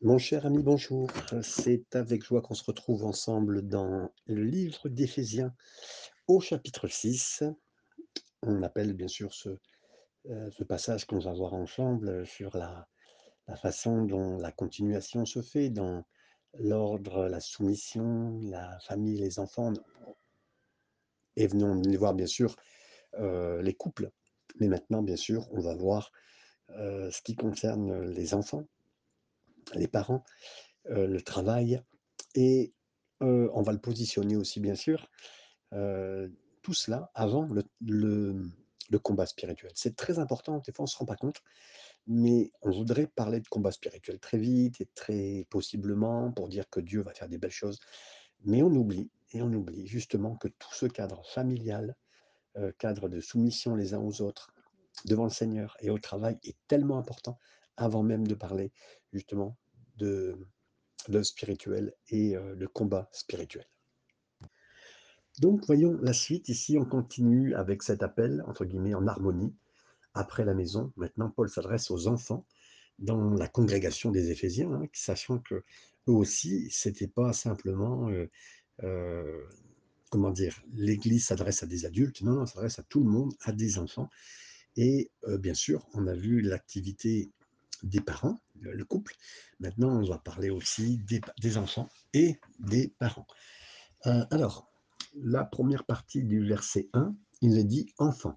Mon cher ami, bonjour. C'est avec joie qu'on se retrouve ensemble dans le livre d'Éphésiens au chapitre 6. On appelle bien sûr ce, euh, ce passage qu'on va voir ensemble sur la, la façon dont la continuation se fait dans l'ordre, la soumission, la famille, les enfants. Et venons de voir bien sûr euh, les couples. Mais maintenant, bien sûr, on va voir euh, ce qui concerne les enfants, les parents, euh, le travail, et euh, on va le positionner aussi, bien sûr, euh, tout cela avant le, le- combat spirituel. C'est très important, des fois on ne se rend pas compte, mais on voudrait parler de combat spirituel très vite et très possiblement pour dire que Dieu va faire des belles choses, mais on oublie, et on oublie justement que tout ce cadre familial, cadre de soumission les uns aux autres, devant le Seigneur et au travail est tellement important avant même de parler justement de le spirituel et euh, le combat spirituel. Donc voyons la suite. Ici, on continue avec cet appel, entre guillemets, en harmonie. Après la maison, maintenant, Paul s'adresse aux enfants dans la congrégation des Éphésiens, hein, sachant que eux aussi, c'était pas simplement, euh, euh, comment dire, l'Église s'adresse à des adultes, non, non, s'adresse à tout le monde, à des enfants. Et bien sûr, on a vu l'activité des parents, le, le couple. Maintenant, on va parler aussi des, enfants et des parents. Euh, alors, la première partie du verset 1, il est dit enfant.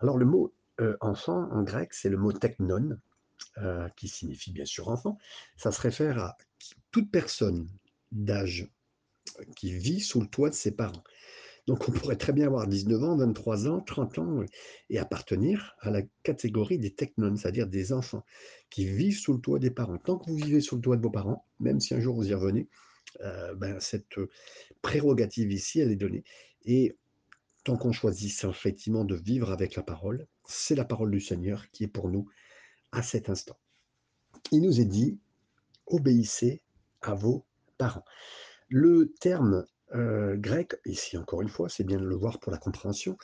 Alors, le mot euh, enfant en grec, c'est le mot technon, euh, qui signifie bien sûr enfant. Ça se réfère à toute personne d'âge qui vit sous le toit de ses parents. Donc, on pourrait très bien avoir 19 ans, 23 ans, 30 ans et appartenir à la catégorie des technon, c'est-à-dire des enfants qui vivent sous le toit des parents. Tant que vous vivez sous le toit de vos parents, même si un jour vous y revenez, euh, ben, cette prérogative ici, elle est donnée. Et tant qu'on choisit effectivement de vivre avec la parole, c'est la parole du Seigneur qui est pour nous à cet instant. Il nous est dit, obéissez à vos parents. Le terme euh, grec, ici encore une fois, c'est bien de le voir pour la compréhension,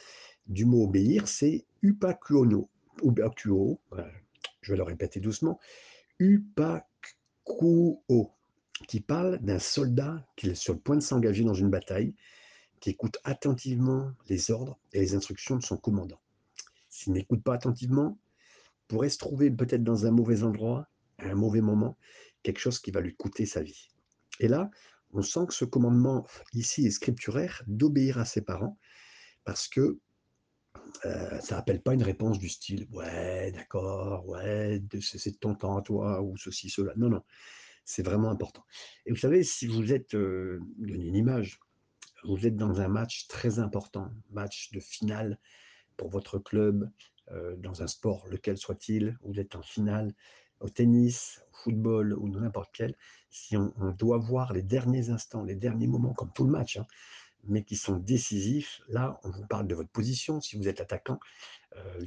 du mot obéir, c'est upakuono, upakuo, voilà, je vais le répéter doucement, upakuo, qui parle d'un soldat qui est sur le point de s'engager dans une bataille, qui écoute attentivement les ordres et les instructions de son commandant. S'il n'écoute pas attentivement, pourrait se trouver peut-être dans un mauvais endroit, à un mauvais moment, quelque chose qui va lui coûter sa vie. Et là, on sent que ce commandement ici est scripturaire d'obéir à ses parents, parce que euh, ça n'appelle pas une réponse du style ouais, d'accord, ouais, c'est de ton temps, toi, ou ceci, cela. Non, non, c'est vraiment important. Et vous savez, si vous êtes, euh, donnez une image, vous êtes dans un match très important, match de finale pour votre club, euh, dans un sport, lequel soit-il, vous êtes en finale, au tennis, au football ou n'importe quel, si on, doit voir les derniers instants, les derniers moments, comme tout le match, hein, mais qui sont décisifs, là, on vous parle de votre position. Si vous êtes attaquant, euh,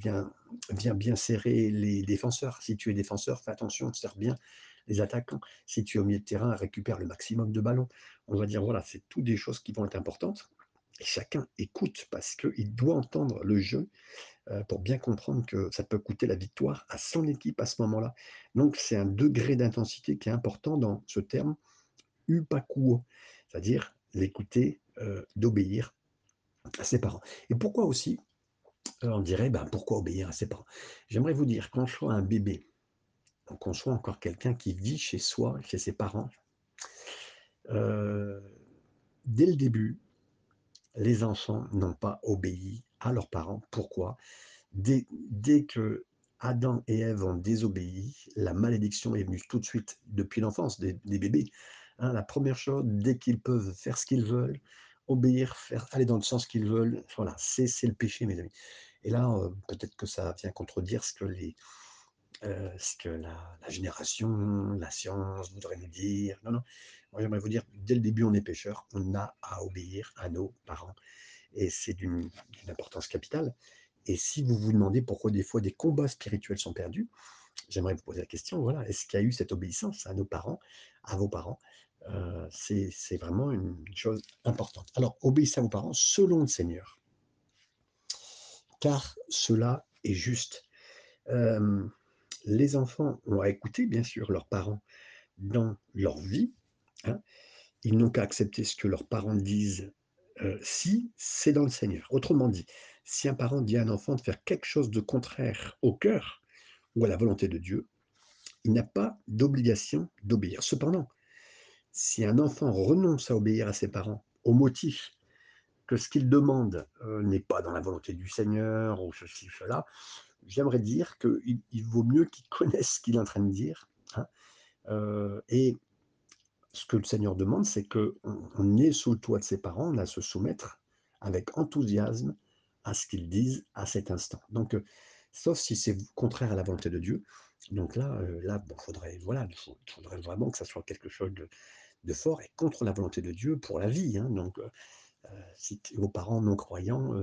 viens bien serrer les défenseurs. Si tu es défenseur, fais attention, serre bien les attaquants. Si tu es au milieu de terrain, récupère le maximum de ballons. On va dire, voilà, c'est toutes des choses qui vont être importantes. Et chacun écoute parce qu'il doit entendre le jeu euh, pour bien comprendre que ça peut coûter la victoire à son équipe à ce moment-là. Donc, c'est un degré d'intensité qui est important dans ce terme upakuo, c'est-à-dire l'écouter, euh, d'obéir à ses parents. Et pourquoi aussi euh, On dirait, ben, pourquoi obéir à ses parents? J'aimerais vous dire, quand je soit un bébé, qu'on soit encore quelqu'un qui vit chez soi, chez ses parents, dès le début, les enfants n'ont pas obéi à leurs parents. Pourquoi? Dès, dès, que Adam et Ève ont désobéi, la malédiction est venue tout de suite depuis l'enfance des, des, bébés. Hein, la première chose, dès qu'ils peuvent faire ce qu'ils veulent, obéir, faire aller dans le sens qu'ils veulent, voilà, c'est le péché, mes amis. Et là, euh, peut-être que ça vient contredire ce que les, euh, ce que la, la, génération, la science voudrait nous dire. Non, non. J'aimerais vous dire, dès le début, on est pécheur, on a à obéir à nos parents. Et c'est d'une importance capitale. Et si vous vous demandez pourquoi des fois des combats spirituels sont perdus, j'aimerais vous poser la question, voilà, est-ce qu'il y a eu cette obéissance à nos parents, à vos parents? Euh, C'est vraiment une chose importante. Alors, obéissez à vos parents selon le Seigneur, car cela est juste. Euh, les enfants ont à écouter, bien sûr, leurs parents dans leur vie, hein, ils n'ont qu'à accepter ce que leurs parents disent, heu, si c'est dans le Seigneur. Autrement dit, si un parent dit à un enfant de faire quelque chose de contraire au cœur ou à la volonté de Dieu, il n'a pas d'obligation d'obéir. Cependant, si un enfant renonce à obéir à ses parents au motif que ce qu'il demande, heu, n'est pas dans la volonté du Seigneur ou ceci ou cela, j'aimerais dire qu'il il vaut mieux qu'il connaisse ce qu'il est en train de dire, hein, heu et ce que le Seigneur demande, c'est qu'on on est sous le toit de ses parents, on a à se soumettre avec enthousiasme à ce qu'ils disent à cet instant. Donc, heu, sauf si c'est contraire à la volonté de Dieu, donc là, heu, là, faudrait vraiment que ça soit quelque chose de fort et contre la volonté de Dieu pour la vie, hein. Donc, heu heu, si vos parents non croyants,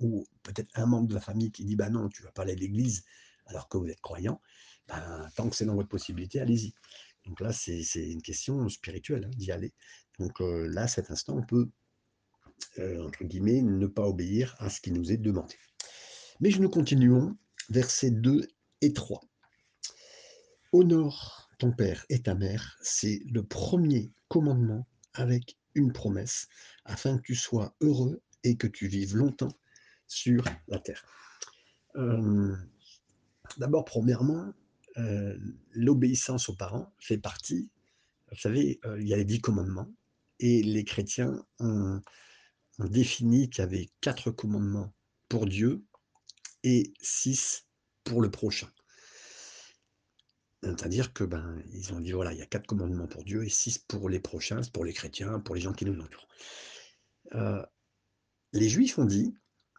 ou peut-être un membre de la famille qui dit: «Bah non, tu vas pas aller à l'église alors que vous êtes croyant», ben, tant que c'est dans votre possibilité, allez-y. Donc là, c'est une question spirituelle, hein, d'y aller. Donc, heu, là, à cet instant, on peut, heu, entre guillemets, «ne pas obéir à ce qui nous est demandé». Mais nous continuons, versets 2 et 3. «Honore ton père et ta mère», c'est le premier commandement avec une promesse, afin que tu sois heureux et que tu vives longtemps sur la terre. Hem, d'abord, premièrement, heu, l'obéissance aux parents fait partie vous savez, heu, il y a les 10 commandements et les chrétiens ont défini qu'il y avait 4 commandements pour Dieu et 6 pour le prochain. C'est-à-dire que, ben, ils ont dit: «Voilà, il y a 4 commandements pour Dieu et 6 pour les prochains, c'est pour les chrétiens, pour les gens qui nous entourent». Heu, les juifs ont dit,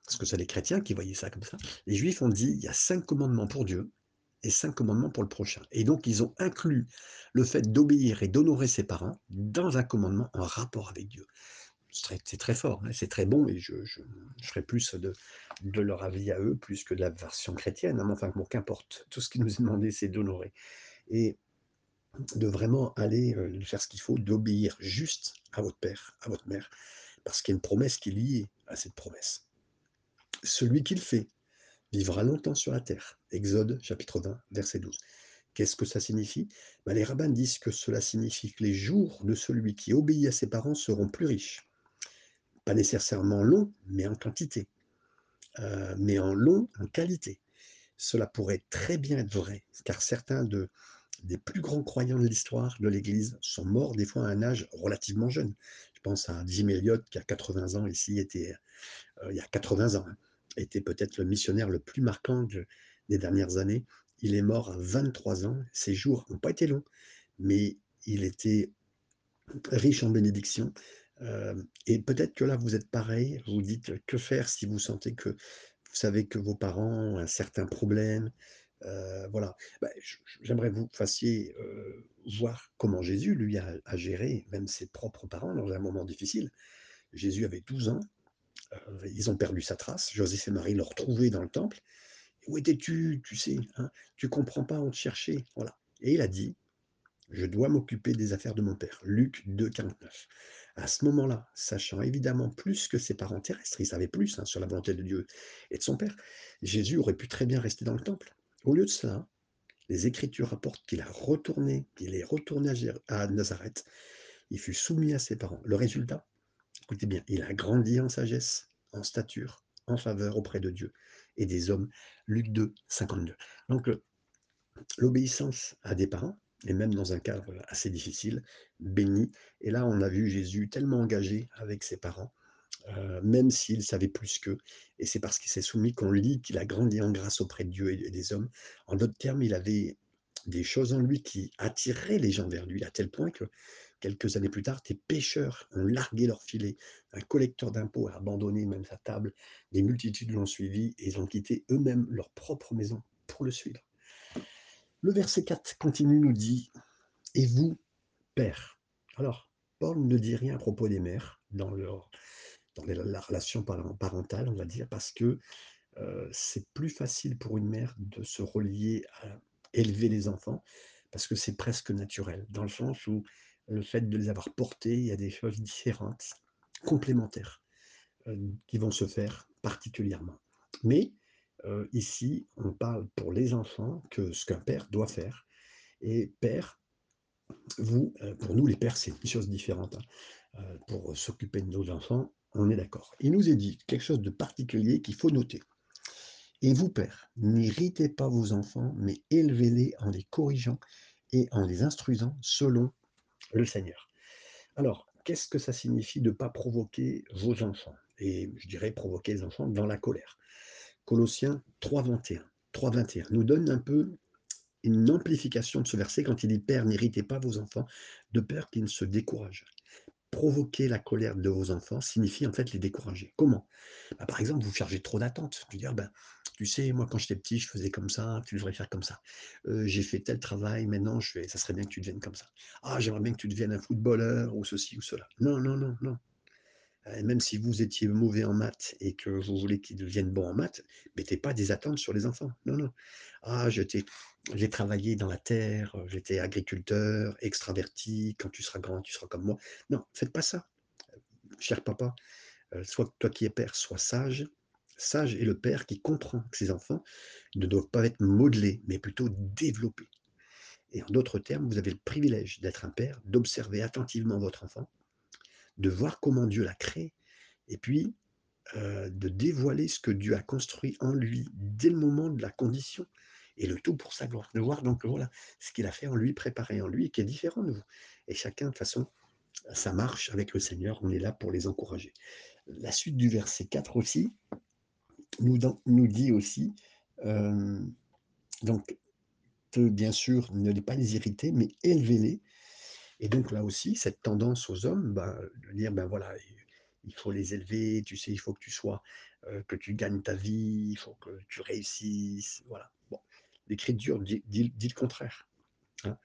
parce que c'est les chrétiens qui voyaient ça comme ça, les juifs ont dit: «Il y a 5 commandements pour Dieu et 5 commandements pour le prochain» et donc ils ont inclus le fait d'obéir et d'honorer ses parents dans un commandement en rapport avec Dieu. C'est très fort, hein, c'est très bon et je serais plus de leur avis à eux, plus que de la version chrétienne, hein, enfin bon, qu'importe. Tout ce qui nous est demandé, c'est d'honorer et de vraiment aller, heu, faire ce qu'il faut, d'obéir juste à votre père, à votre mère, parce qu'il y a une promesse qui est liée à cette promesse. «Celui qui le fait vivra longtemps sur la terre». Exode chapitre 20, verset 12. Qu'est-ce que ça signifie? Bah, les rabbins disent que cela signifie que les jours de celui qui obéit à ses parents seront plus riches. Pas nécessairement longs, mais en quantité, heu, mais en long, en qualité. Cela pourrait très bien être vrai, car certains de des plus grands croyants de l'histoire de l'Église sont morts des fois à un âge relativement jeune. Je pense à Jim qui a 80 ans ici, heu, il y a 80 ans, hein, était peut-être le missionnaire le plus marquant de des dernières années. Il est mort à 23 ans. Ses jours n'ont pas été longs, mais il était riche en bénédictions. Hem et peut-être que là, vous êtes pareil, vous dites: «Que faire si vous sentez que vous savez que vos parents ont un certain problème?» heu, voilà. J j'aimerais que vous fassiez, heu, voir comment Jésus, lui, a géré même ses propres parents dans un moment difficile. Jésus avait 12 ans, ils ont perdu sa trace. Joseph et Marie l'ont retrouvé dans le temple. «Où étais-tu? Tu sais, hein, tu comprends pas, on te cherchait». Voilà et il a dit: «Je dois m'occuper des affaires de mon père». Luc 2, 49. À ce moment-là, sachant évidemment plus que ses parents terrestres, il savait plus, hein, sur la volonté de Dieu et de son père, Jésus aurait pu très bien rester dans le temple. Au lieu de cela, les Écritures rapportent qu'il a retourné qu'il est retourné à Nazareth. Il fut soumis à ses parents. Le résultat? Écoutez bien, il a grandi en sagesse, en stature, en faveur auprès de Dieu et des hommes. Luc 2, 52. Donc, heu, l'obéissance à des parents et même dans un cadre assez difficile, béni et là, on a vu Jésus tellement engagé avec ses parents, heu, même s'il savait plus qu'eux et c'est parce qu'il s'est soumis qu'on lit qu'il a grandi en grâce auprès de Dieu et des hommes. En d'autres termes, il avait des choses en lui qui attiraient les gens vers lui, à tel point que, quelques années plus tard, des pêcheurs ont largué leurs filets. Un collecteur d'impôts a abandonné même sa table. Des multitudes l'ont suivi et ils ont quitté eux-mêmes leur propre maison pour le suivre. Le verset 4 continue, nous dit: «Et vous, pères?» alors, Paul ne dit rien à propos des mères dans leur dans la relation paren parentale, on va dire, parce que, heu, c'est plus facile pour une mère de se relier à élever les enfants, parce que c'est presque naturel. Dans le sens où le fait de les avoir portés, il y a des choses différentes, complémentaires, heu, qui vont se faire particulièrement. Mais, heu, ici, on parle pour les enfants que ce qu'un père doit faire et père vous, heu, pour nous les pères, c'est une chose différente, hein. Pour s'occuper de nos enfants, on est d'accord. Il nous est dit quelque chose de particulier qu'il faut noter. «Et vous pères, n'irritez pas vos enfants, mais élevez-les en les corrigeant et en les instruisant selon le Seigneur». Alors, qu'est-ce que ça signifie de pas provoquer vos enfants? Et je dirais provoquer les enfants dans la colère? Colossiens 3:21 3:21 nous donne un peu une amplification de ce verset quand il dit: «Pères, n'irritez pas vos enfants, de peur qu'ils ne se découragent». Provoquer la colère de vos enfants signifie en fait les décourager. Comment? Bah, par exemple, vous chargez trop d'attentes. Veux dire: «Ben, tu sais, moi quand j'étais petit, je faisais comme ça, tu devrais faire comme ça. Heu, j'ai fait tel travail, maintenant ça serait bien que tu deviennes comme ça. Ah, j'aimerais bien que tu deviennes un footballeur ou ceci ou cela». Non, non, non, non. Heu, même si vous étiez mauvais en maths et que vous voulez qu'ils deviennent bons en maths, mettez pas des attentes sur les enfants. Non, non. «Ah, j'étais j'ai travaillé dans la terre, heu, j'étais agriculteur, extraverti, quand tu seras grand, tu seras comme moi». Non, faites pas ça. Cher papa, heu, sois toi qui es père, sois sage. Sage est le père qui comprend que ses enfants ne doivent pas être modelés, mais plutôt développés. Et en d'autres termes, vous avez le privilège d'être un père, d'observer attentivement votre enfant, de voir comment Dieu l'a créé et puis, heu, de dévoiler ce que Dieu a construit en lui dès le moment de la condition et le tout pour sa gloire. De voir donc voilà, ce qu'il a fait en lui, préparé en lui qui est différent de vous. Et chacun de toute façon, ça marche avec le Seigneur, on est là pour les encourager. La suite du verset 4 aussi nous dit aussi, hem, donc bien sûr, ne les pas les irriter, mais élevez-les et donc là aussi, cette tendance aux hommes, bah, de dire: «Ben voilà, il faut les élever, tu sais, il faut que tu sois, heu, que tu gagnes ta vie, il faut que tu réussisses», voilà. Bon, l'Écriture dit dit le contraire, hein.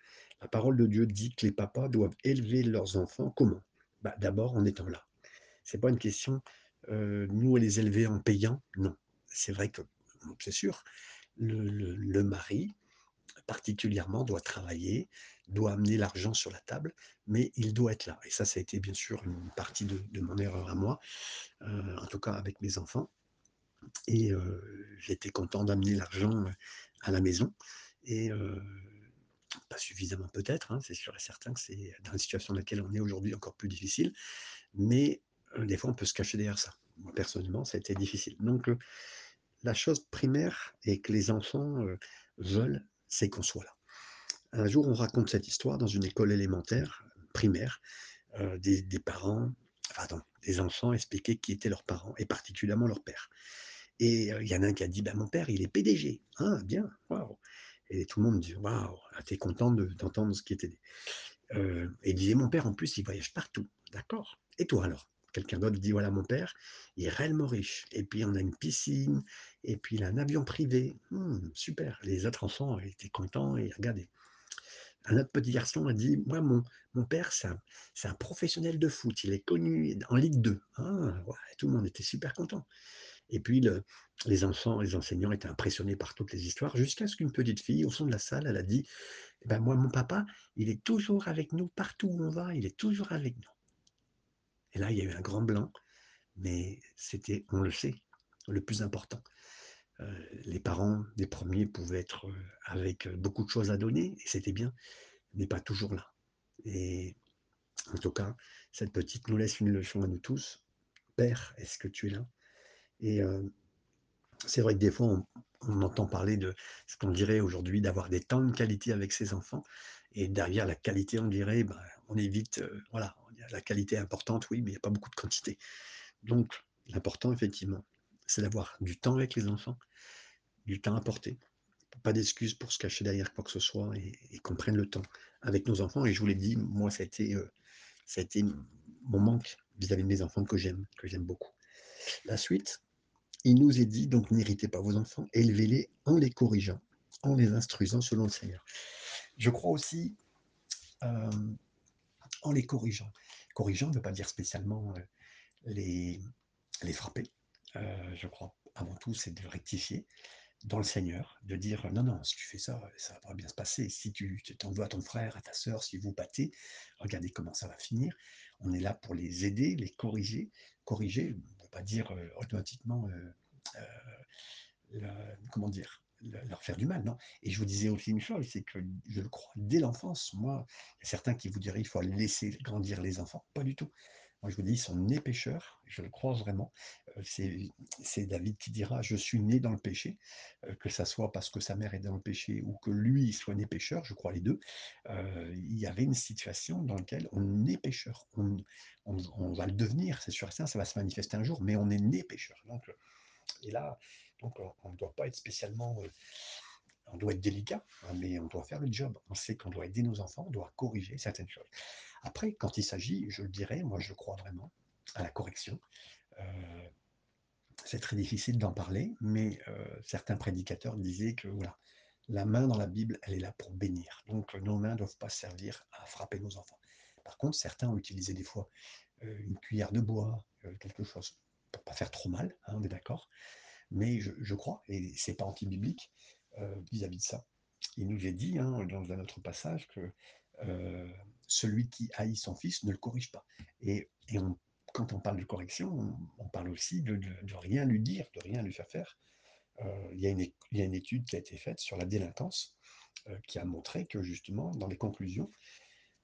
La parole de Dieu dit que les papas doivent élever leurs enfants comment? Bah, d'abord en étant là. C'est pas une question, heu, nous, les élever en payant, non. C'est vrai que, c'est sûr, le mari, particulièrement, doit travailler, doit amener l'argent sur la table, mais il doit être là. Et ça, ça a été bien sûr une partie de mon erreur à moi, heu, en tout cas avec mes enfants. Et heu, j'étais content d'amener l'argent, à la maison. Et pas suffisamment peut-être, hein, c'est sûr et certain que c'est dans la situation dans laquelle on est aujourd'hui encore plus difficile, mais des fois on peut se cacher derrière ça. Moi personnellement, ça a été difficile donc la chose primaire et que les enfants, heu, veulent, c'est qu'on soit là. Un jour, on raconte cette histoire dans une école élémentaire, primaire, heu, des parents, pardon, des enfants expliquaient qui étaient leurs parents et particulièrement leur père et heu, il y en a un qui a dit: «Bah, mon père, il est PDG». «Ah bien, waouh» et tout le monde dit: «Waouh!» ah, tu es content de d'entendre ce qui était dit. Et il disait: «Mon père, en plus, il voyage partout». «D'accord? Et toi alors?» Quelqu'un d'autre dit: «Voilà, mon père, il est réellement riche et puis on a une piscine et puis il a un avion privé». «Mmh, super». Les autres enfants étaient contents et regardaient. Un autre petit garçon a dit: «Moi, mon père, c'est un professionnel de foot, il est connu en Ligue 2». «Ah ouais», tout le monde était super content et puis le les enfants, les enseignants étaient impressionnés par toutes les histoires jusqu'à ce qu'une petite fille, au fond de la salle, elle a dit: «Eh ben, moi, mon papa, il est toujours avec nous partout où on va, il est toujours avec nous». Et là, il y a eu un grand blanc, mais c'était, on le sait, le plus important. Heu, les parents des premiers pouvaient être, heu, avec, heu, beaucoup de choses à donner et c'était bien, mais pas toujours là et en tout cas, cette petite nous laisse une leçon à nous tous. Père, est-ce que tu es là? Et c'est vrai que des fois, on entend parler de ce qu'on dirait aujourd'hui d'avoir des temps de qualité avec ses enfants et derrière la qualité, on dirait, bah, on évite, voilà, la qualité est importante, oui, mais il y a pas beaucoup de quantité. Donc l'important effectivement, c'est d'avoir du temps avec les enfants, du temps apporté. Pas d'excuses pour se cacher derrière quoi que ce soit et qu'on prenne le temps avec nos enfants et je vous l'ai dit, moi ça a été, heu, ça a été mon manque vis-à-vis de mes enfants que j'aime, que j'aime beaucoup. La suite, il nous est dit donc: «N'irritez pas vos enfants, élevez-les en les corrigeant, en les instruisant selon le Seigneur». Je crois aussi, hem, en les corrigeant. Corrigeant ne veut pas dire spécialement, heu, les frapper. Heu, je crois avant tout, c'est de rectifier dans le Seigneur, de dire: «Non, non, si tu fais ça, ça va pas bien se passer. Si tu t'en veux à ton frère, à ta sœur, si vous battez, regardez comment ça va finir». On est là pour les aider, les corriger. Corriger ne veut pas dire, automatiquement, comment dire? Leur faire du mal, non? Et je vous disais aussi une chose, c'est que je le crois dès l'enfance. Moi, certains qui vous diraient il faut laisser grandir les enfants. Pas du tout. Moi, je vous dis, ils sont nés pécheurs, je le crois vraiment. Euh, c'est David qui dira Je suis né dans le péché, euh, que ça soit parce que sa mère est dans le péché ou que lui soit né pécheur, je crois les deux. Euh, il y avait une situation dans laquelle on est pécheur. On, va le devenir, c'est sûr et ça, ça va se manifester un jour, mais on est né pécheur. Donc, et là, donc on ne doit pas être spécialement on doit être délicat, hein, mais on doit faire le job. On sait qu'on doit aider nos enfants, on doit corriger certaines choses. Après, quand il s'agit, je le dirais, moi je crois vraiment à la correction. Euh, c'est très difficile d'en parler, mais euh, certains prédicateurs disaient que voilà, la main dans la Bible, elle est là pour bénir. Donc nos mains ne doivent pas servir à frapper nos enfants. Par contre, certains ont utilisé des fois euh, une cuillère de bois, quelque chose, pour pas faire trop mal, hein, on est d'accord. Mais je, crois, et c'est pas anti-biblique vis-à-vis de ça. Il nous est dit hein, dans un autre passage que celui qui haït son fils ne le corrige pas. Et, quand on parle de correction, on, parle aussi de, rien lui dire, de rien lui faire faire. Euh, il, y a une, étude qui a été faite sur la délinquance euh, qui a montré que justement, dans les conclusions,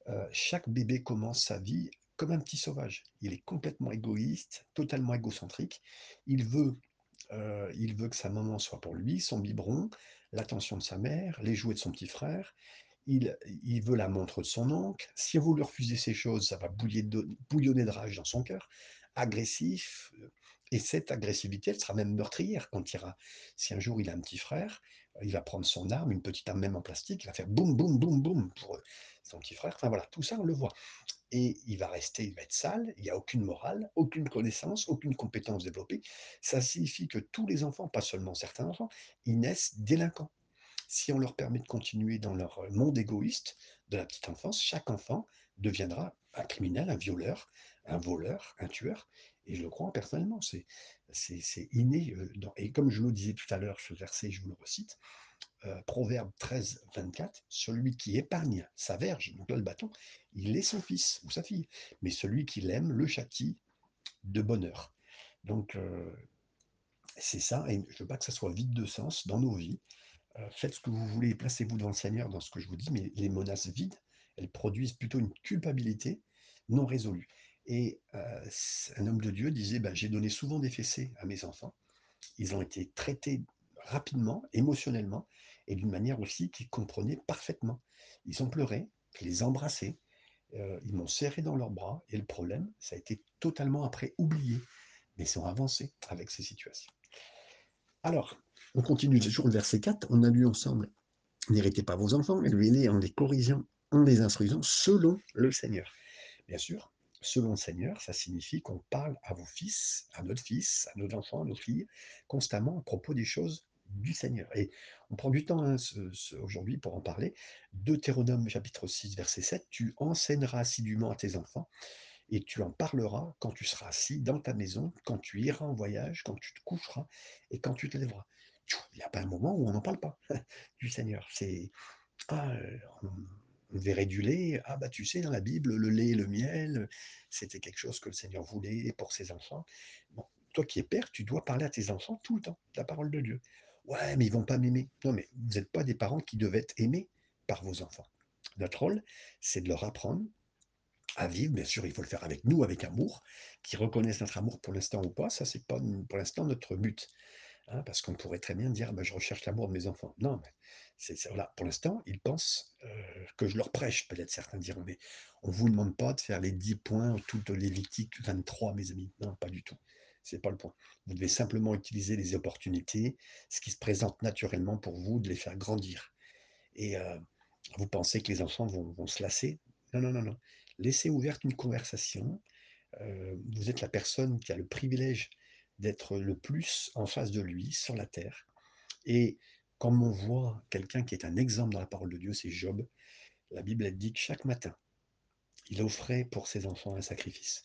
euh, chaque bébé commence sa vie comme un petit sauvage. Il est complètement égoïste, totalement égocentrique. Il veut, il veut que sa maman soit pour lui, son biberon, l'attention de sa mère, les jouets de son petit frère il, veut la montre de son oncle. Si vous lui refusez ces choses, ça va bouillonner de rage dans son cœur. Agressif. Et cette agressivité, elle sera même meurtrière quand il ira. Si un jour il a un petit frère, il va prendre son arme, une petite arme même en plastique, il va faire boum, boum, boum, boum pour son petit frère. Enfin voilà, tout ça, on le voit. Et il va rester, il va être sale, il n'y a aucune morale, aucune connaissance, aucune compétence développée. Ça signifie que tous les enfants, pas seulement certains enfants, ils naissent délinquants si on leur permet de continuer dans leur euh, monde égoïste de la petite enfance, chaque enfant deviendra un criminel, un violeur, un voleur, un tueur. Et je le crois personnellement, c'est, inné. Euh, et comme je le disais tout à l'heure, ce verset, je vous le recite, euh, Proverbe 13, 24, celui qui épargne sa verge, donc là le bâton, il est son fils ou sa fille. Mais celui qui l'aime le châtie de bonheur. Donc, c'est ça, et je veux pas que ça soit vide de sens dans nos vies. Euh, faites ce que vous voulez, placez-vous devant le Seigneur dans ce que je vous dis, mais les menaces vides, elles produisent plutôt une culpabilité non résolue. Et euh, un homme de Dieu disait, ben, j'ai donné souvent des fessées à mes enfants, ils ont été traités rapidement, émotionnellement, et d'une manière aussi qu'ils comprenaient parfaitement. Ils ont pleuré, je les embrassé, euh, ils m'ont serré dans leurs bras, et le problème, ça a été totalement après oublié, mais ils ont avancé avec ces situations. Alors, on continue toujours le verset 4, on a lu ensemble N'héritez pas vos enfants, élevez-les en les corrigeant, en les instruisant selon le Seigneur. Bien sûr, selon le Seigneur, ça signifie qu'on parle à vos fils, à notre fils, à nos enfants, à nos filles, constamment à propos des choses du Seigneur. Et on prend du temps hein, aujourd'hui pour en parler. Deutéronome chapitre 6, verset 7, tu enseigneras assidûment à tes enfants et tu en parleras quand tu seras assis dans ta maison, quand tu iras en voyage, quand tu te coucheras et quand tu te lèveras il n'y a pas un moment où on n'en parle pas du Seigneur. C'est ah, on, verrait du lait. Ah bah tu sais, dans la Bible, le lait et le miel, c'était quelque chose que le Seigneur voulait pour ses enfants. Bon, toi qui es père, tu dois parler à tes enfants tout le temps, la parole de Dieu. Ouais, mais ils vont pas m'aimer. Non, mais vous n'êtes pas des parents qui devaient être aimés par vos enfants. Notre rôle, c'est de leur apprendre à vivre. Bien sûr, il faut le faire avec nous, avec amour, qui reconnaissent notre amour pour l'instant ou pas. Ça, c'est pas pour l'instant notre but. Hein, parce qu'on pourrait très bien dire bah, je recherche l'amour de mes enfants. Non, mais c'est, voilà. pour l'instant, ils pensent euh, que je leur prêche, peut-être certains diront, mais on ne vous demande pas de faire les 10 points, toutes Lévitique 23, mes amis. Non, pas du tout. C'est pas le point. Vous devez simplement utiliser les opportunités, ce qui se présente naturellement pour vous, de les faire grandir. Et euh, vous pensez que les enfants vont, se lasser? Non, non, non, non. Laissez ouverte une conversation. Euh, vous êtes la personne qui a le privilège d'être le plus en face de lui sur la terre. Et comme on voit quelqu'un qui est un exemple dans la parole de Dieu, c'est Job, la Bible dit que chaque matin, il offrait pour ses enfants un sacrifice.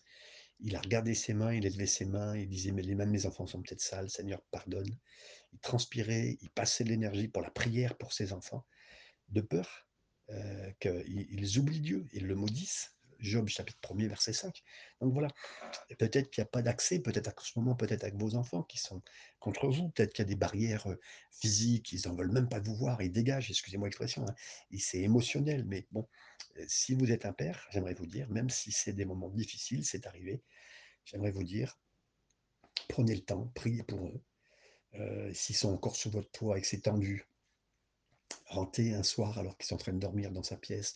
Il a regardé ses mains, il levé ses mains, il disait, mais les mains de mes enfants sont peut-être sales, Seigneur, pardonne. Il transpirait, il passait de l'énergie pour la prière pour ses enfants, de peur euh, qu'ils oublient Dieu, ils le maudissent, Job chapitre 1er verset 5. Donc voilà, peut-être qu'il n'y a pas d'accès, peut-être à ce moment, peut-être avec vos enfants qui sont contre vous, peut-être qu'il y a des barrières euh, physiques, ils n'en veulent même pas vous voir, ils dégagent, excusez-moi l'expression, hein, c'est émotionnel, mais bon, euh, si vous êtes un père, j'aimerais vous dire, même si c'est des moments difficiles, c'est arrivé, j'aimerais vous dire, prenez le temps, priez pour eux. Euh, s'ils sont encore sous votre toit et que c'est tendu, rentrez un soir alors qu'ils sont en train de dormir dans sa pièce,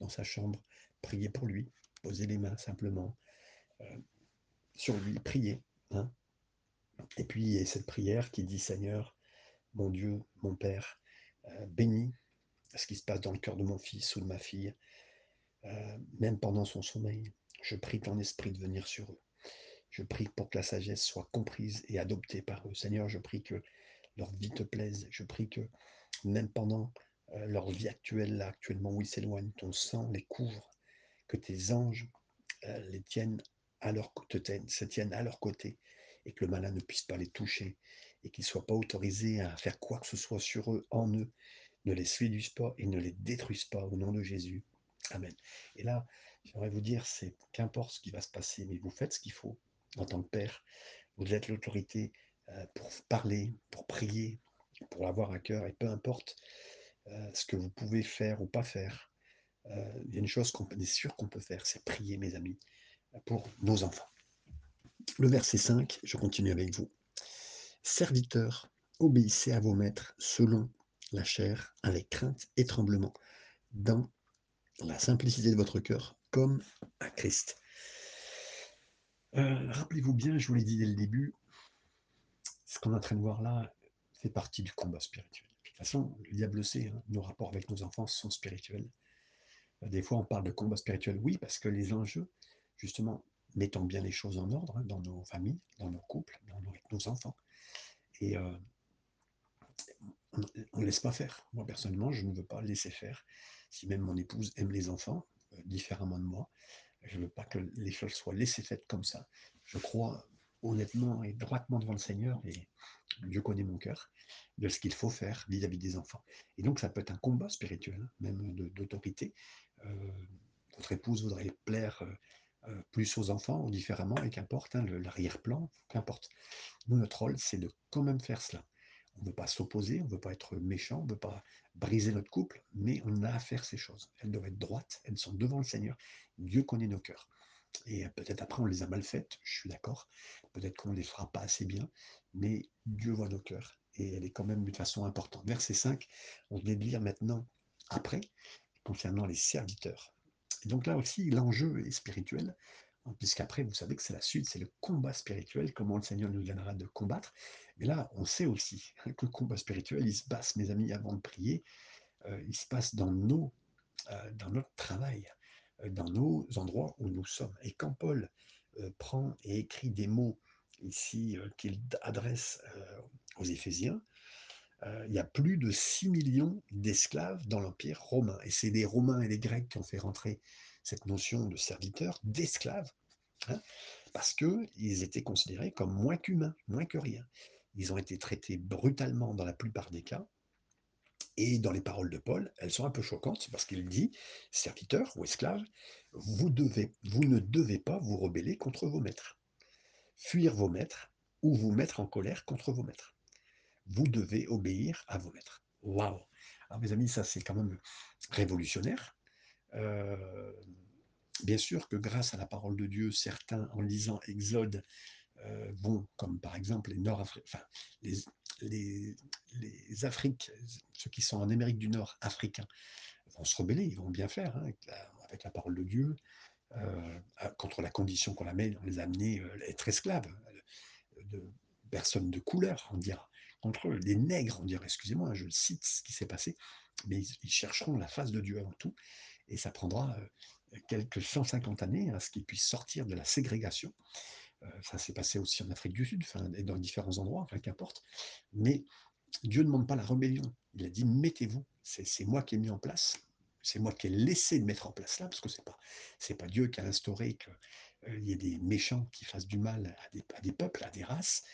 dans sa chambre, priez pour lui, posez les mains simplement euh, sur lui, priez. Hein. Et puis il y a cette prière qui dit Seigneur, mon Dieu, mon Père, euh, bénis ce qui se passe dans le cœur de mon fils ou de ma fille, même pendant son sommeil. Je prie ton esprit de venir sur eux. Je prie pour que la sagesse soit comprise et adoptée par eux. Seigneur, je prie que leur vie te plaise. Je prie que même pendant euh, leur vie actuelle, là, actuellement où ils s'éloignent, ton sang les couvre, que tes anges euh, les tiennent à leur, te se tiennent à leur côté et que le malin ne puisse pas les toucher et qu'ils ne soient pas autorisés à faire quoi que ce soit sur eux, en eux. Ne les séduisent pas et ne les détruisent pas au nom de Jésus. Amen. Et là, j'aimerais vous dire, c'est qu'importe ce qui va se passer, mais vous faites ce qu'il faut en tant que père. Vous êtes l'autorité euh, pour parler, pour prier, pour l'avoir à cœur, et peu importe euh, ce que vous pouvez faire ou pas faire, il y a une chose qu'on est sûr qu'on peut faire, c'est prier, mes amis, pour nos enfants. Le verset 5, je continue avec vous. Serviteurs, obéissez à vos maîtres selon la chair, avec crainte et tremblement, dans la simplicité de votre cœur, comme à Christ. Euh, rappelez-vous bien, je vous l'ai dit dès le début, ce qu'on est en train de voir là fait partie du combat spirituel. De toute façon, le diable sait, hein, nos rapports avec nos enfants sont spirituels. Euh, des fois, on parle de combat spirituel, oui, parce que les enjeux, justement, mettons bien les choses en ordre hein, dans nos familles, dans nos couples, dans nos, enfants. Et euh, on ne laisse pas faire. Moi, personnellement, je ne veux pas laisser faire. Si même mon épouse aime les enfants différemment de moi, je ne veux pas que les choses soient laissées faites comme ça. Je crois honnêtement et droitement devant le Seigneur, et Dieu connaît mon cœur, de ce qu'il faut faire vis-à-vis des enfants. Et donc ça peut être un combat spirituel, hein, même d'autorité. Euh, votre épouse voudrait plaire euh, euh, plus aux enfants ou différemment, et qu'importe, hein, l'arrière-plan, qu'importe. Nous, notre rôle, c'est de quand même faire cela. On ne veut pas s'opposer, on ne veut pas être méchant, on ne veut pas briser notre couple, mais on a à faire ces choses. Elles doivent être droites, elles sont devant le Seigneur. Dieu connaît nos cœurs. Et peut-être après on les a mal faites, je suis d'accord. Peut-être qu'on ne les fera pas assez bien, mais Dieu voit nos cœurs. Et elle est quand même d'une façon importante. Verset 5, on de lire maintenant, après, concernant les serviteurs. Donc là aussi, l'enjeu est spirituel, puisqu'après, vous savez que c'est la suite, c'est le combat spirituel, comment le Seigneur nous viendra de combattre. Mais là, on sait aussi que le combat spirituel, il se passe, mes amis, avant de prier, euh, il se passe dans, nos, euh, dans notre travail. Euh, dans nos endroits où nous sommes. Et quand Paul prend et écrit des mots ici qu'il adresse aux Éphésiens, il y a plus de 6 millions d'esclaves dans l'Empire romain. Et c'est les Romains et les Grecs qui ont fait rentrer cette notion de serviteur, d'esclave, hein, parce qu'ils étaient considérés comme moins qu'humains, moins que rien. Ils ont été traités brutalement dans la plupart des cas, et dans les paroles de Paul, elles sont un peu choquantes parce qu'il dit, serviteurs ou esclaves, vous, devez, vous ne devez pas vous rebeller contre vos maîtres, fuir vos maîtres ou vous mettre en colère contre vos maîtres. Vous devez obéir à vos maîtres. Waouh Alors mes amis, ça c'est quand même révolutionnaire. Euh, bien sûr que grâce à la parole de Dieu, certains en lisant Exode euh, vont, comme par exemple les Nord-Africains, enfin, les, les, les Afriques, ceux qui sont en Amérique du Nord africains, vont se rebeller, ils vont bien faire, hein, avec, la, parole de Dieu, euh, contre la condition qu'on met, on les a amenés à euh, être esclaves, de personnes de couleur, on dira, contre eux, les nègres, on dirait, excusez-moi, je cite ce qui s'est passé, mais ils, chercheront la face de Dieu avant tout, et ça prendra quelques 150 années à ce qu'ils puissent sortir de la ségrégation euh, ça s'est passé aussi en Afrique du Sud, et dans différents endroits, enfin, qu'importe. Mais Dieu ne demande pas la rébellion. Il a dit mettez-vous. C'est moi qui ai mis en place. C'est moi qui ai laissé de mettre en place là, parce que c'est pas c'est pas Dieu qui a instauré qu'il euh, y ait des méchants qui fassent du mal à des, peuples, à des races.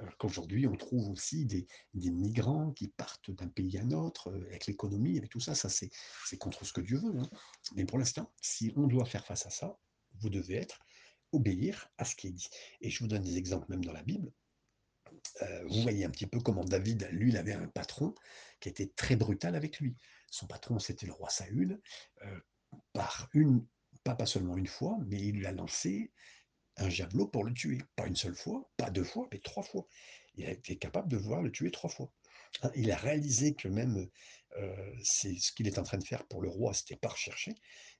Heu, qu'aujourd'hui on trouve aussi des migrants qui partent d'un pays à un autre, heu, avec l'économie, avec tout ça, ça c'est contre ce que Dieu veut, hein. Mais pour l'instant, si on doit faire face à ça, vous devez être obéir à ce qui est dit et je vous donne des exemples même dans la Bible. Heu, vous voyez un petit peu comment David, lui, il avait un patron qui était très brutal avec lui. Son patron, c'était le roi Saül, pas pas seulement une fois, mais il lui a lancé un javelot pour le tuer. Pas une seule fois, pas 2 fois, mais 3 fois. Il a été capable de vouloir le tuer 3 fois. Hein, il a réalisé que même, heu, c'est ce qu'il est en train de faire pour le roi, c'était pas recherché.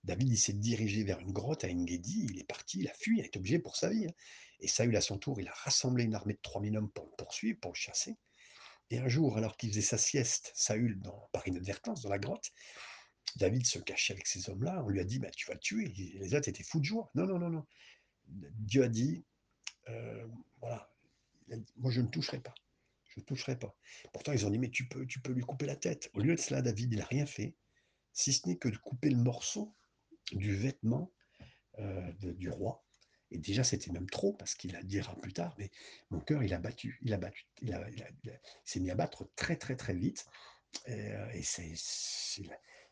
David, il s'est dirigé vers une grotte à En-Gedi, il est parti, il a fui, il a été obligé pour sa vie, hein. Et Saül, à son tour, il a rassemblé une armée de 3000 hommes pour le poursuivre, pour le chasser. Et un jour, alors qu'il faisait sa sieste, Saül, par inadvertance, dans la grotte, David se cachait avec ces hommes-là. On lui a dit bah, Tu vas le tuer. Les autres étaient fous de joie. Non, non, non, non. Dieu a dit euh, Voilà, moi je ne toucherai pas. Je ne toucherai pas. Pourtant, ils ont dit Mais tu peux, tu peux lui couper la tête. Au lieu de cela, David, il n'a rien fait, si ce n'est que de couper le morceau du vêtement euh, du roi. Et déjà, c'était même trop, parce qu'il a dira plus tard, mais mon cœur, il a battu, il a battu, il, a, il, a, s'est mis à battre très, très, très vite. Et, et c'est,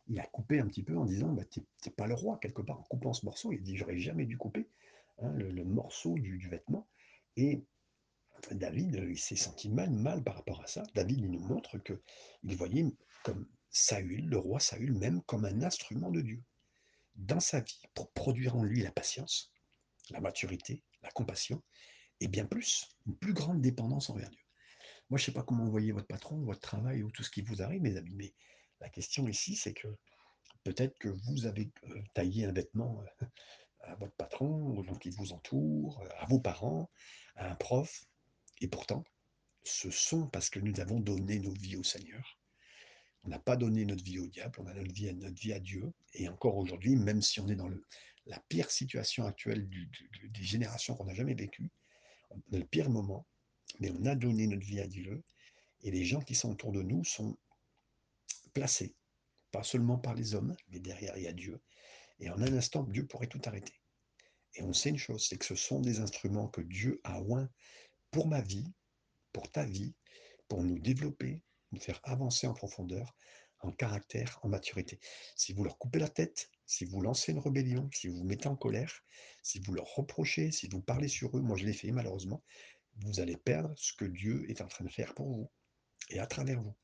il a coupé un petit peu en disant, bah, t'es, pas le roi, quelque part, en coupant ce morceau. Il dit, j'aurais jamais dû couper hein, le, morceau du, vêtement. Et David, il s'est senti mal, mal par rapport à ça. David, il nous montre que il voyait comme Saül, le roi Saül, même comme un instrument de Dieu dans sa vie pour produire en lui la patience, la maturité, la compassion, et bien plus, une plus grande dépendance envers Dieu. Moi, je ne sais pas comment vous voyez votre patron, votre travail ou tout ce qui vous arrive, mes amis, mais la question ici, c'est que peut-être que vous avez euh, taillé un vêtement euh, à votre patron, aux gens qui vous entourent, à vos parents, à un prof, et pourtant, ce sont parce que nous avons donné nos vies au Seigneur. On n'a pas donné notre vie au diable, on a notre vie, notre vie à Dieu. Et encore aujourd'hui, même si on est dans la pire situation actuelle des générations qu'on n'a jamais vécues, le pire moment, mais on a donné notre vie à Dieu. Et les gens qui sont autour de nous sont placés, pas seulement par les hommes, mais derrière il y a Dieu. Et en un instant, Dieu pourrait tout arrêter. Et on sait une chose, c'est que ce sont des instruments que Dieu a oint pour ma vie, pour ta vie, pour nous développer, nous faire avancer en profondeur, en caractère, en maturité. Si vous leur coupez la tête, si vous lancez une rébellion, si vous vous mettez en colère, si vous leur reprochez, si vous parlez sur eux, moi je l'ai fait malheureusement, vous allez perdre ce que Dieu est en train de faire pour vous et à travers vous.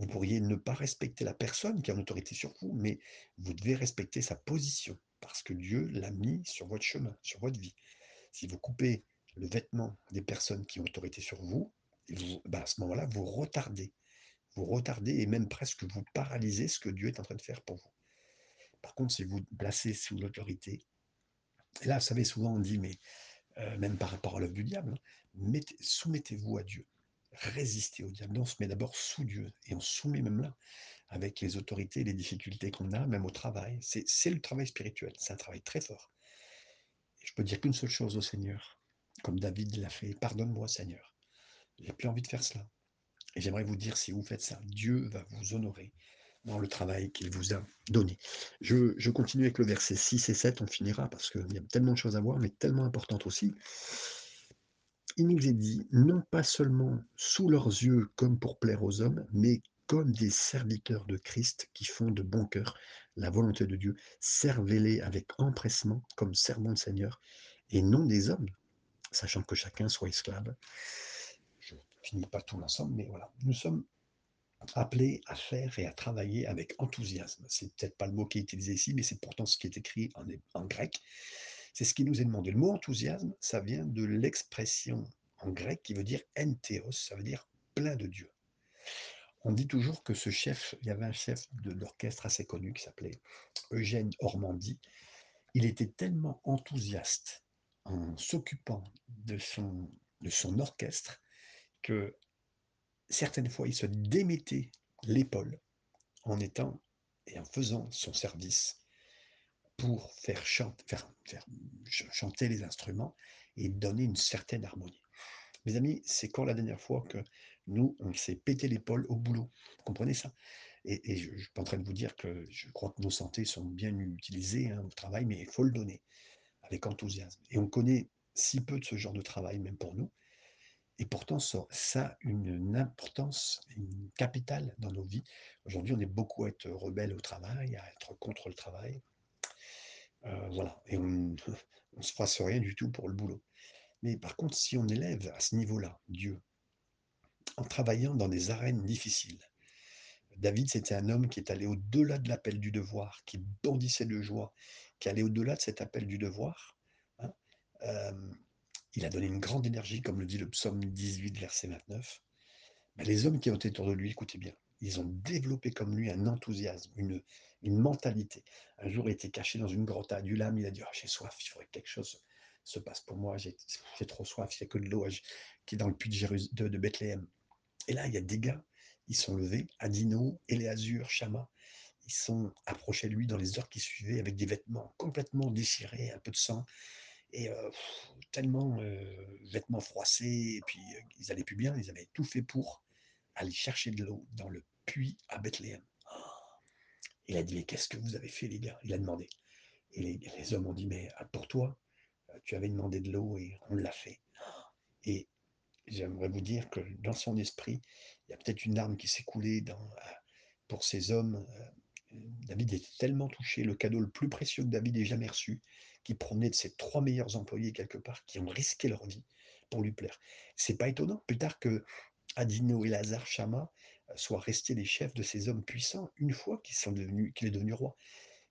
Vous pourriez ne pas respecter la personne qui a autorité sur vous, mais vous devez respecter sa position parce que Dieu l'a mis sur votre chemin, sur votre vie. Si vous coupez le vêtement des personnes qui ont autorité sur vous, ben à ce moment-là, vous retardez. Vous retardez et même presque vous paralysez ce que Dieu est en train de faire pour vous. Par contre, si vous placez sous l'autorité, là, vous savez, souvent on dit, mais euh, même par rapport à l'œuvre du diable, soumettez-vous à Dieu. Résistez au diable. on se met d'abord sous Dieu et on soumet même là, avec les autorités, les difficultés qu'on a, même au travail. C'est le travail spirituel, c'est un travail très fort. Je peux dire qu'une seule chose au Seigneur, comme David l'a fait, pardonne-moi Seigneur. J'ai plus envie de faire cela. Et j'aimerais vous dire, si vous faites ça, Dieu va vous honorer dans le travail qu'il vous a donné. Je, je, continue avec le verset 6 et 7, on finira parce qu'il y a tellement de choses à voir, mais tellement importantes aussi. Il nous est dit, non pas seulement sous leurs yeux comme pour plaire aux hommes, mais comme des serviteurs de Christ qui font de bon cœur la volonté de Dieu. Servez-les avec empressement comme servants de Seigneur et non des hommes, sachant que chacun soit esclave. Je finis pas tout l'ensemble, mais voilà. Nous sommes appelés à faire et à travailler avec enthousiasme. C'est peut-être pas le mot qui est utilisé ici, mais c'est pourtant ce qui est écrit en grec. C'est ce qui nous est demandé. Le mot enthousiasme, ça vient de l'expression en grec qui veut dire entheos, ça veut dire plein de Dieu. On dit toujours que ce chef, il y avait un chef d'orchestre assez connu qui s'appelait Eugène Ormandy. Il était tellement enthousiaste en s'occupant de son, de son orchestre que certaines fois il se démettait l'épaule en étant et en faisant son service pour faire, chanter, les instruments et donner une certaine harmonie. Mes amis, c'est quand la dernière fois que nous, on s'est pété l'épaule au boulot Vous comprenez ça? Et, je ne suis pas en train de vous dire que je crois que nos santé sont bien utilisées hein, au travail, mais il faut le donner avec enthousiasme. Et on connaît si peu de ce genre de travail, même pour nous. et pourtant ça a une importance, capitale dans nos vies. Aujourd'hui, on est beaucoup à être rebelles au travail, à être contre le travail. Heu, voilà et on on se fasse rien du tout pour le boulot. Mais par contre, si on élève à ce niveau-là Dieu en travaillant dans des arènes difficiles. David, c'était un homme qui est allé au-delà de l'appel du devoir, qui bondissait de joie, qui allait au-delà de cet appel du devoir, hein. Hem, il a donné une grande énergie, comme le dit le psaume 18, verset 29. Bah, les hommes qui ont été autour de lui, écoutez bien, ils ont développé comme lui un enthousiasme, une une mentalité. Un jour, il était caché dans une grotte à Adullam, il a dit: «Oh, j'ai soif, il faudrait que quelque chose se passe pour moi, j'ai trop soif, il y a que de l'eau qui est dans le puits de Bethléem». Et là, il y a des gars, ils sont levés, Adino, Éléazur, Shamma, ils sont approchés de lui dans les heures qui suivaient avec des vêtements complètement déchirés, un peu de sang et heu, tellement, heu, vêtements froissés et puis, heu, ils allaient plus bien, ils avaient tout fait pour aller chercher de l'eau dans le puits à Bethléem. Il a dit: «Mais qu'est-ce que vous avez fait les gars?» il a demandé. Et les hommes ont dit: «Mais, ah, pour toi, heu, tu avais demandé de l'eau et on l'a fait» et j'aimerais vous dire que dans son esprit, il y a peut-être une larme qui s'est coulée dans, heu, pour ces hommes, heu, David était tellement touché, le cadeau le plus précieux que David ait jamais reçu, qui provenait de ses 3 meilleurs employés quelque part, qui ont risqué leur vie pour lui plaire. C'est pas étonnant. Plus tard qu'Adino, Éléazar, Shamma, heu, soient restés les chefs de ces hommes puissants, une fois qu'il est devenu roi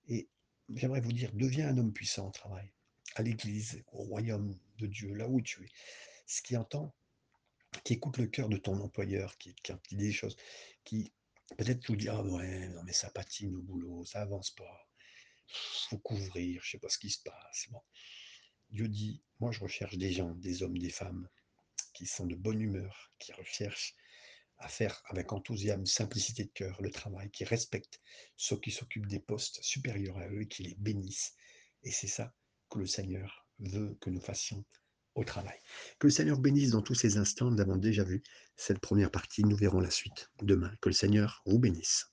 et j'aimerais vous dire, deviens un homme puissant au travail, à l'église, au royaume de Dieu, là où tu es. Ce qui entend qui écoute le cœur de ton employeur, qui qui dit des choses, qui peut-être vous dit: «Ah ouais, non mais ça patine au boulot, ça avance pas, faut couvrir, je sais pas ce qui se passe», bon. Dieu dit: «Moi je recherche des gens, des hommes, des femmes qui sont de bonne humeur, qui recherchent à faire avec enthousiasme, simplicité de cœur le travail, qui respectent ceux qui s'occupent des postes supérieurs à eux et qui les bénissent» et c'est ça que le Seigneur veut que nous fassions au travail. Que le Seigneur bénisse dans tous ces instants, nous l'avons déjà vu, cette première partie, nous verrons la suite demain. Que le Seigneur vous bénisse.